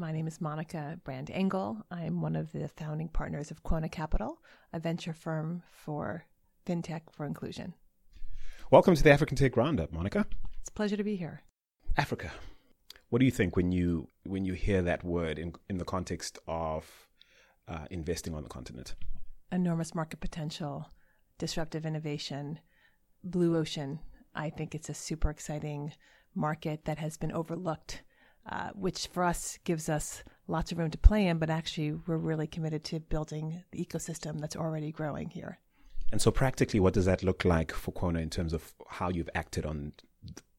My name is Monica Brand Engel. I'm one of the founding partners of Quona Capital, a venture firm for fintech for inclusion. Welcome to the African Tech Roundup, Monica. It's a pleasure to be here. Africa. What do you think when you when you hear that word in in the context of uh, investing on the continent? Enormous market potential, disruptive innovation, blue ocean. I think it's a super exciting market that has been overlooked, uh, which for us gives us lots of room to play in. But actually, we're really committed to building the ecosystem that's already growing here. And so, practically, what does that look like for Quona in terms of how you've acted on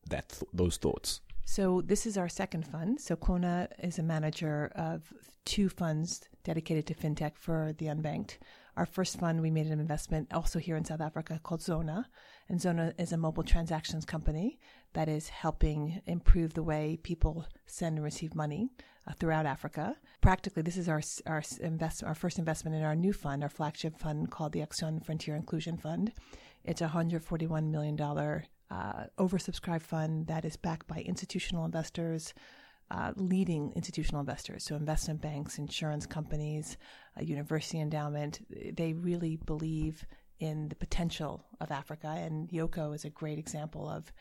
that those thoughts? So this is our second fund. So Quona is a manager of two funds dedicated to fintech for the unbanked. Our first fund, we made an investment also here in South Africa called Zoona. And Zoona is a mobile transactions company that is helping improve the way people send and receive money uh, throughout Africa. Practically, this is our our invest our first investment in our new fund, our flagship fund called the Accion Frontier Inclusion Fund. It's a $141 million uh, oversubscribed fund that is backed by institutional investors, uh, leading institutional investors, so investment banks, insurance companies, university endowment. They really believe in the potential of Africa, and Yoco is a great example of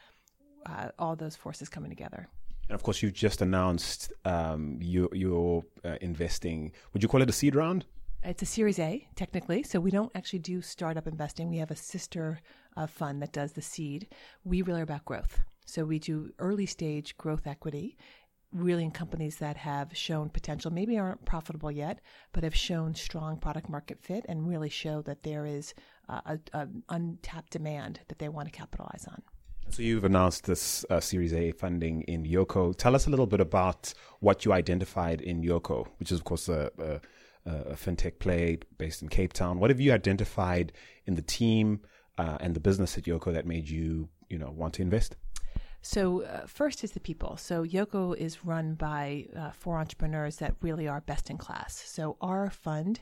uh, all those forces coming together. And of course, you've just announced um, you, you're uh, investing. Would you call it a seed round? It's a Series A, technically. So we don't actually do startup investing. We have a sister uh, fund that does the seed. We really are about growth. So we do early stage growth equity, really in companies that have shown potential, maybe aren't profitable yet, but have shown strong product market fit and really show that there is uh, a, untapped demand that they want to capitalize on. So you've announced this uh, Series A funding in Yoco. Tell us a little bit about what you identified in Yoco, which is of course a, a a fintech play based in Cape Town. What have you identified in the team uh, and the business at Yoco that made you, you know, want to invest? So uh, first is the people. So Yoco is run by uh, four entrepreneurs that really are best in class. So our fund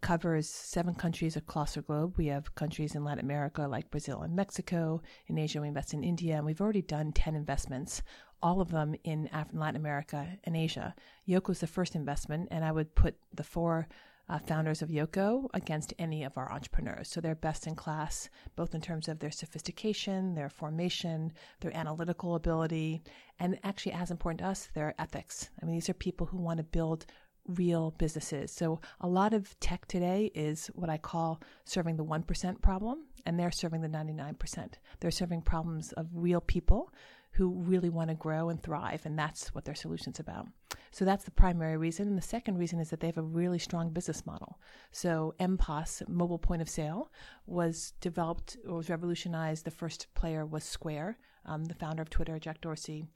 covers seven countries across the globe. We have countries in Latin America like Brazil and Mexico. In Asia, we invest in India, and we've already done 10 investments, all of them in Latin America and Asia. Yoco is the first investment, and I would put the four uh, founders of Yoco against any of our entrepreneurs. So they're best in class, both in terms of their sophistication, their formation, their analytical ability, and actually, as important to us, their ethics. I mean, these are people who want to build real businesses. So a lot of tech today is what I call serving the 1% problem, and they're serving the 99%. They're serving problems of real people who really want to grow and thrive, and that's what their solution's about. So that's the primary reason. And the second reason is that they have a really strong business model. So MPOS, mobile point of sale, was developed or was revolutionized. The first player was Square, um, the founder of Twitter, Jack Dorsey.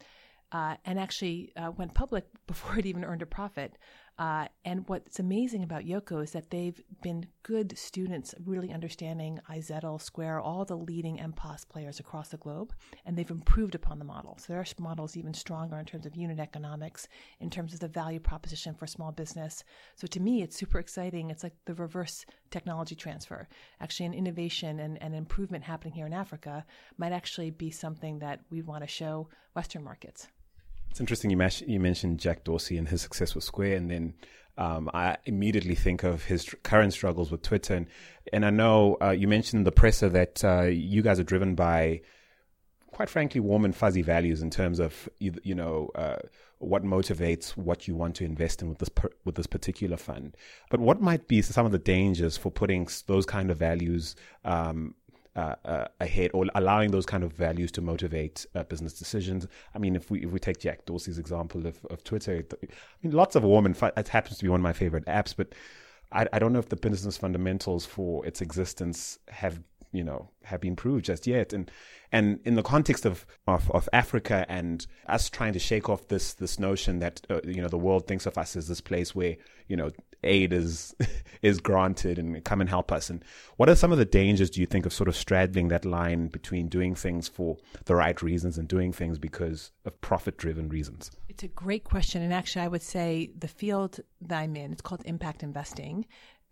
Uh, and actually uh, went public before it even earned a profit. Uh, and what's amazing about Yoco is that they've been good students, really understanding iZettle, Square, all the leading MPOS players across the globe, and they've improved upon the model. So their model is even stronger in terms of unit economics, in terms of the value proposition for small business. So to me, it's super exciting. It's like the reverse technology transfer. Actually, an innovation and, and improvement happening here in Africa might actually be something that we want to show Western markets. It's interesting you, you mentioned Jack Dorsey and his success with Square, and then um, I immediately think of his current struggles with Twitter. And, and I know uh, you mentioned the presser that uh, you guys are driven by, quite frankly, warm and fuzzy values in terms of you, you know uh, what motivates what you want to invest in with this per- with this particular fund. But what might be some of the dangers for putting those kind of values um, uh, uh, ahead or allowing those kind of values to motivate uh, business decisions. I mean, if we if we take Jack Dorsey's example of, of Twitter, I mean, lots of warm and fun, it happens to be one of my favorite apps, but I, I don't know if the business fundamentals for its existence have you know have been proved just yet. And and in the context of, of, of Africa and us trying to shake off this this notion that uh, you know the world thinks of us as this place where you know aid is is granted and come and help us. And what are some of the dangers do you think of sort of straddling that line between doing things for the right reasons and doing things because of profit driven reasons? It's a great question. And actually i would say the field that i'm in it's called impact investing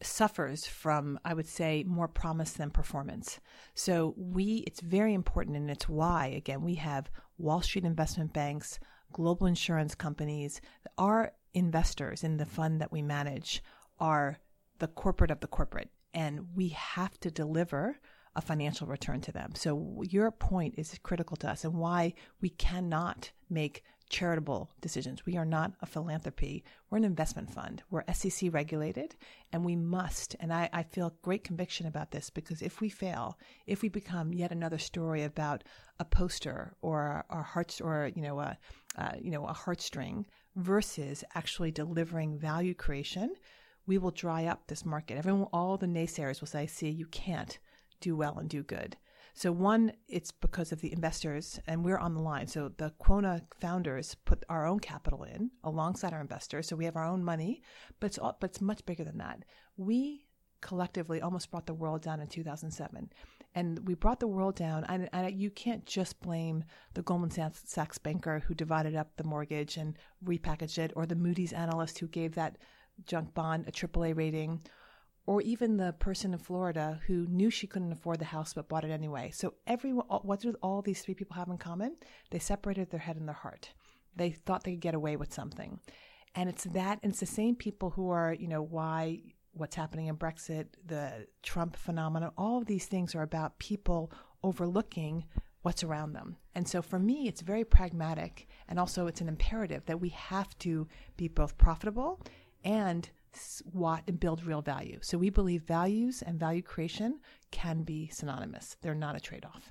suffers from, I would say, more promise than performance. So we, it's very important, and it's why, again, we have Wall Street investment banks, global insurance companies. Our investors in the fund that we manage are the corporate of the corporate, and we have to deliver a financial return to them. So your point is critical to us and why we cannot make charitable decisions. We are not a philanthropy. We're an investment fund. We're SEC regulated and we must, and I, I feel great conviction about this because if we fail, if we become yet another story about a poster or a heart or, you know, a, uh, you know, a heartstring versus actually delivering value creation, we will dry up this market. Everyone, all the naysayers will say, see, you can't do well and do good. So one, it's because of the investors, and we're on the line. So the Quona founders put our own capital in alongside our investors, so we have our own money, but it's all, but it's much bigger than that. We collectively almost brought the world down in 2007, and we brought the world down. And, and you can't just blame the Goldman Sachs banker who divided up the mortgage and repackaged it, or the Moody's analyst who gave that junk bond a AAA rating or even the person in Florida who knew she couldn't afford the house but bought it anyway. So everyone, what do all these three people have in common? They separated their head and their heart. They thought they could get away with something, and it's that. And it's the same people who are, you know, why what's happening in Brexit, the Trump phenomenon. All of these things are about people overlooking what's around them. And so for me, it's very pragmatic, and also it's an imperative that we have to be both profitable and what and build real value. So we believe values and value creation can be synonymous. They're not a trade-off.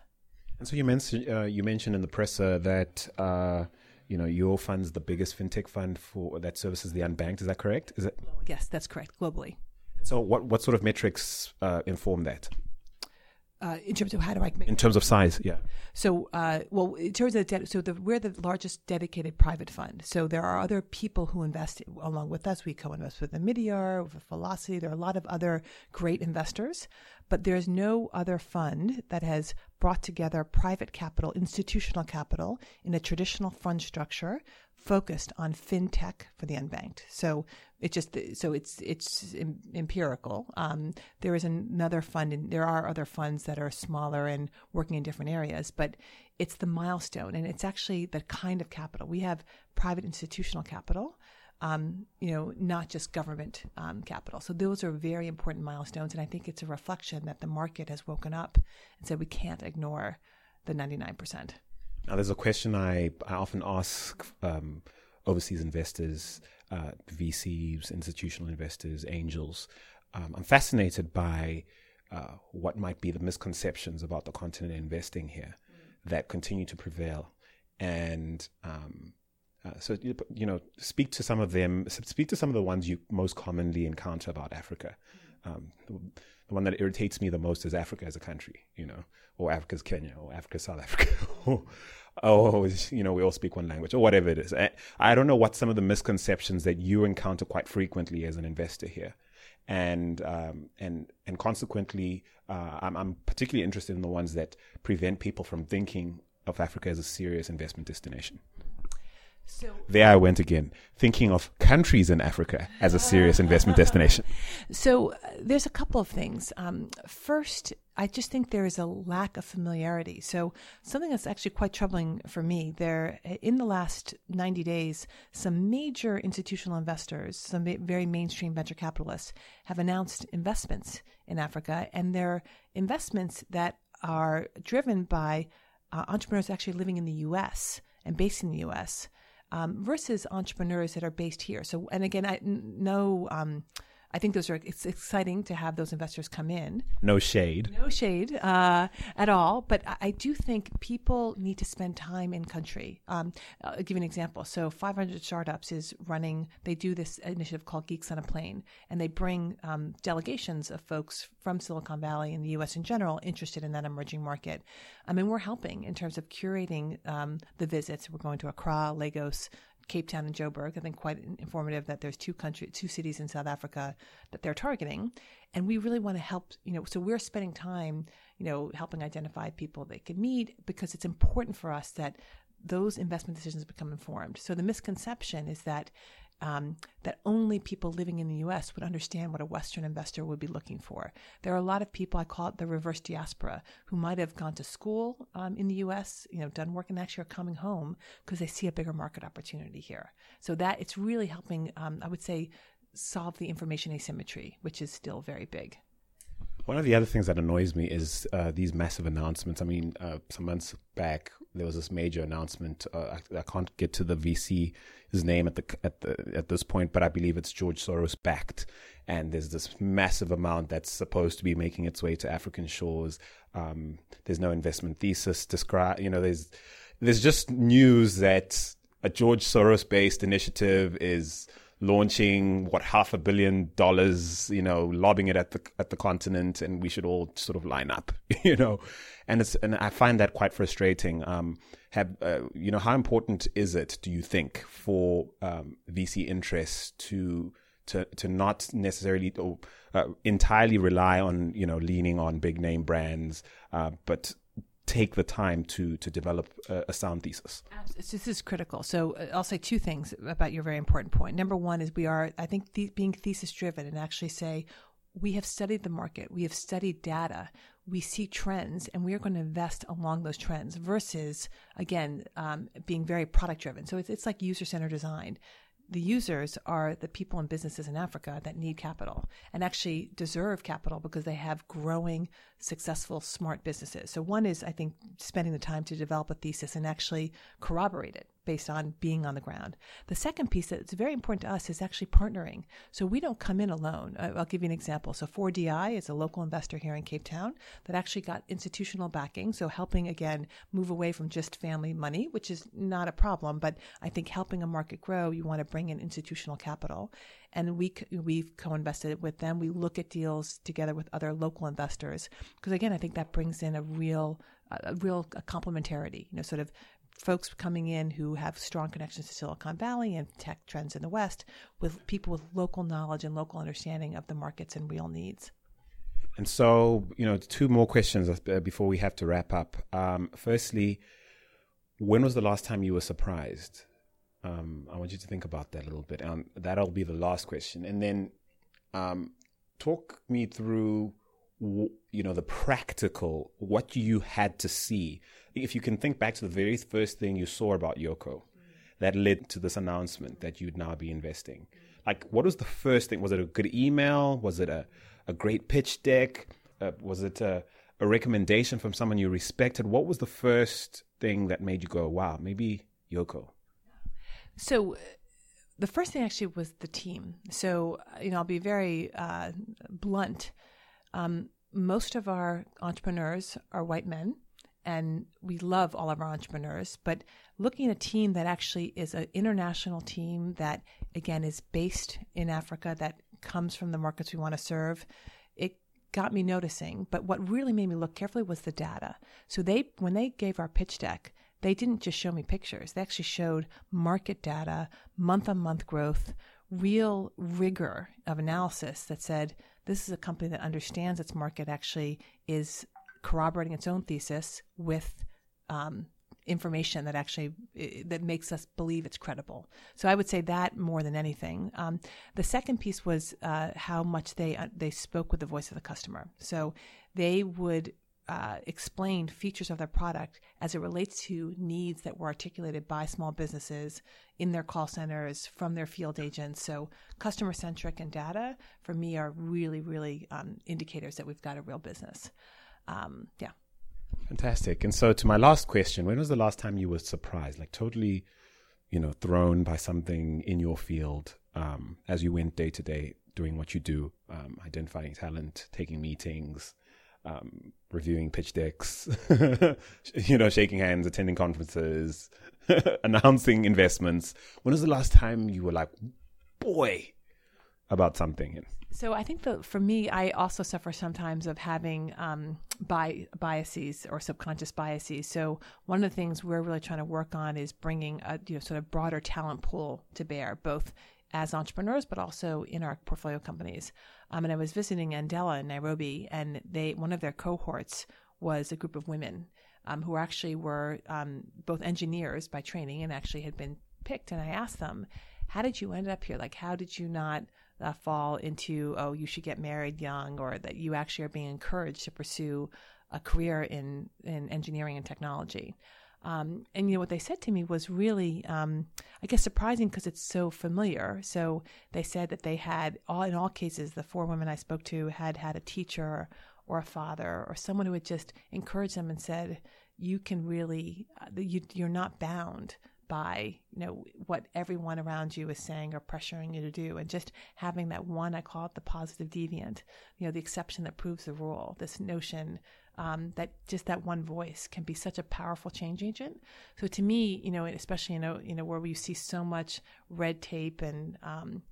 And so you mentioned uh, you mentioned in the presser that uh, you know your fund's the biggest fintech fund for that services the unbanked. Is that correct? Is it? Yes, that's correct. Globally. So what what sort of metrics uh, inform that? Uh, in terms of how do I make in terms of size, yeah. So, uh, well, in terms of de- so the, we're the largest dedicated private fund. So there are other people who invest along with us. We co-invest with Omidyar, with Velocity. There are a lot of other great investors, but there's no other fund that has brought together private capital, institutional capital in a traditional fund structure focused on fintech for the unbanked. So it just so it's it's empirical. Um, there is another fund, and there are other funds that are smaller and working in different areas, but it's the milestone, and it's actually the kind of capital we have: private institutional capital. Um, you know, not just government um, capital. So those are very important milestones, and I think it's a reflection that the market has woken up and said we can't ignore the ninety nine percent. Now, there's a question I, I often ask um, overseas investors, uh, VCs, institutional investors, angels. Um, I'm fascinated by uh, what might be the misconceptions about the continent investing here mm. that continue to prevail. And um, uh, so, you know, speak to some of them, speak to some of the ones you most commonly encounter about Africa. Mm. Um, the, one that irritates me the most is Africa as a country, you know, or Africa's Kenya, or Africa South Africa, oh, you know, we all speak one language, or whatever it is. I, I don't know what some of the misconceptions that you encounter quite frequently as an investor here and um, and and consequently, uh, I'm, I'm, particularly interested in the ones that prevent people from thinking of Africa as a serious investment destination. So there I went again, thinking of countries in Africa as a serious investment destination. So uh, there's a couple of things. Um, first, I just think there is a lack of familiarity. So something that's actually quite troubling for me. There, in the last 90 days, some major institutional investors, some very mainstream venture capitalists, have announced investments in Africa, and they're investments that are driven by uh, entrepreneurs actually living in the U.S. and based in the U.S um, versus entrepreneurs that are based here. So, and again, I know. Um, I think those are it's exciting to have those investors come in. No shade. No shade uh, at all. But I, do think people need to spend time in country. Um, I'll give you an example. So 500 Startups is running. They do this initiative called Geeks on a Plane, and they bring um, delegations of folks from Silicon Valley and the U.S. in general interested in that emerging market. I mean, we're helping in terms of curating um, the visits. We're going to Accra, Lagos, Cape Town and Joburg. I think quite informative that there's two country, two cities in South Africa that they're targeting, and we really want to help. You know, so we're spending time, you know, helping identify people they can meet because it's important for us that those investment decisions become informed. So the misconception is that um, that only people living in the U.S. would understand what a Western investor would be looking for. There are a lot of people I call it the reverse diaspora who might have gone to school um, in the U.S. You know, done work and actually are coming home because they see a bigger market opportunity here. So that it's really helping. Um, I would say solve the information asymmetry, which is still very big. One of the other things that annoys me is uh, these massive announcements. I mean, uh, some months back there was this major announcement. Uh, I, I, can't get to the VC's name at the at the at this point, but I believe it's George Soros backed, and there's this massive amount that's supposed to be making its way to African shores. Um, there's no investment thesis describe. You know, there's there's just news that a George Soros based initiative is launching what half a billion dollars, you know, lobbing it at the at the continent, and we should all sort of line up, you know, and it's and I find that quite frustrating. Um, have uh, you know how important is it? Do you think for um, VC interests to to to not necessarily or, uh, entirely rely on you know leaning on big name brands, uh, but take the time to to develop a, a, sound thesis. This is critical. So uh, I'll say two things about your very important point. Number one is we are, I think, th- being thesis driven and actually say we have studied the market, we have studied data, we see trends, and we are going to invest along those trends. Versus again um, being very product driven. So it's it's like user centered design the users are the people and businesses in Africa that need capital and actually deserve capital because they have growing, successful, smart businesses. So, one is, I think, spending the time to develop a thesis and actually corroborate it based on being on the ground. The second piece that's very important to us is actually partnering. So we don't come in alone. I'll give you an example. So 4DI is a local investor here in Cape Town that actually got institutional backing. So helping again move away from just family money, which is not a problem, but I think helping a market grow, you want to bring in institutional capital. And we, we've co-invested with them. We look at deals together with other local investors. Because again, I think that brings in a real, a real complementarity, you know, sort of folks coming in who have strong connections to Silicon Valley and tech trends in the West with people with local knowledge and local understanding of the markets and real needs. And so, you know, two more questions uh, before we have to wrap up. Um, firstly, when was the last time you were surprised? Um, I want you to think about that a little bit. Um, that'll be the last question. And then um, talk me through you know the practical what you had to see. If you can think back to the very first thing you saw about Yoco that led to this announcement that you'd now be investing. Like what was the first thing? Was it a good email? Was it a, a great pitch deck? Uh, was it a, a recommendation from someone you respected? What was the first thing that made you go wow maybe Yoco so the first thing actually was the team so you know i'll be very uh, blunt um, most of our entrepreneurs are white men, and we love all of our entrepreneurs. But looking at a team that actually is an international team that, again, is based in Africa, that comes from the markets we want to serve, it got me noticing. But what really made me look carefully was the data. So they, when they gave our pitch deck, they didn't just show me pictures. They actually showed market data, month on month growth, real rigor of analysis that said this is a company that understands its market, actually is corroborating its own thesis with um, information that actually that makes us believe it's credible. So I would say that more than anything. Um, the second piece was uh, how much they uh, they spoke with the voice of the customer. So they would uh, explained features of their product as it relates to needs that were articulated by small businesses in their call centers from their field agents. So, customer centric and data for me are really, really um, indicators that we've got a real business. Um, yeah. Fantastic. And so, to my last question, when was the last time you were surprised, like totally, you know, thrown by something in your field um, as you went day to day doing what you do, um, identifying talent, taking meetings? Um, reviewing pitch decks, you know, shaking hands, attending conferences, announcing investments. When was the last time you were like, boy, about something? So I think that for me, I also suffer sometimes of having um, bi- biases or subconscious biases. So one of the things we're really trying to work on is bringing a you know sort of broader talent pool to bear, both as entrepreneurs, but also in our portfolio companies. Um, and I was visiting Andela in Nairobi, and they one of their cohorts was a group of women um, who actually were um, both engineers by training and actually had been picked. And I asked them, how did you end up here? Like, how did you not uh, fall into, oh, you should get married young, or that you actually are being encouraged to pursue a career in, in engineering and technology? Um, and you know what they said to me was really, um, I guess, surprising because it's so familiar. So they said that they had all in all cases, the four women I spoke to had had a teacher or a father or someone who had just encouraged them and said, "You can really, uh, you, you're not bound." By you know what everyone around you is saying or pressuring you to do and just having that one i call it the positive deviant you know the exception that proves the rule this notion um, that just that one voice can be such a powerful change agent. So to me, you know, especially you know, you know, where we see so much red tape and um,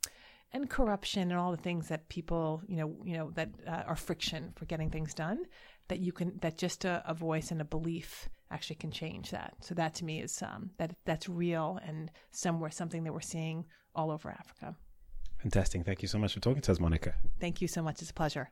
and corruption and all the things that people, you know, you know, that uh, are friction for getting things done, that you can that just a, a, voice and a belief actually can change that. So that to me is um, that that's real and somewhere something that we're seeing all over Africa. Fantastic. Thank you so much for talking to us, Monica. Thank you so much. It's a pleasure.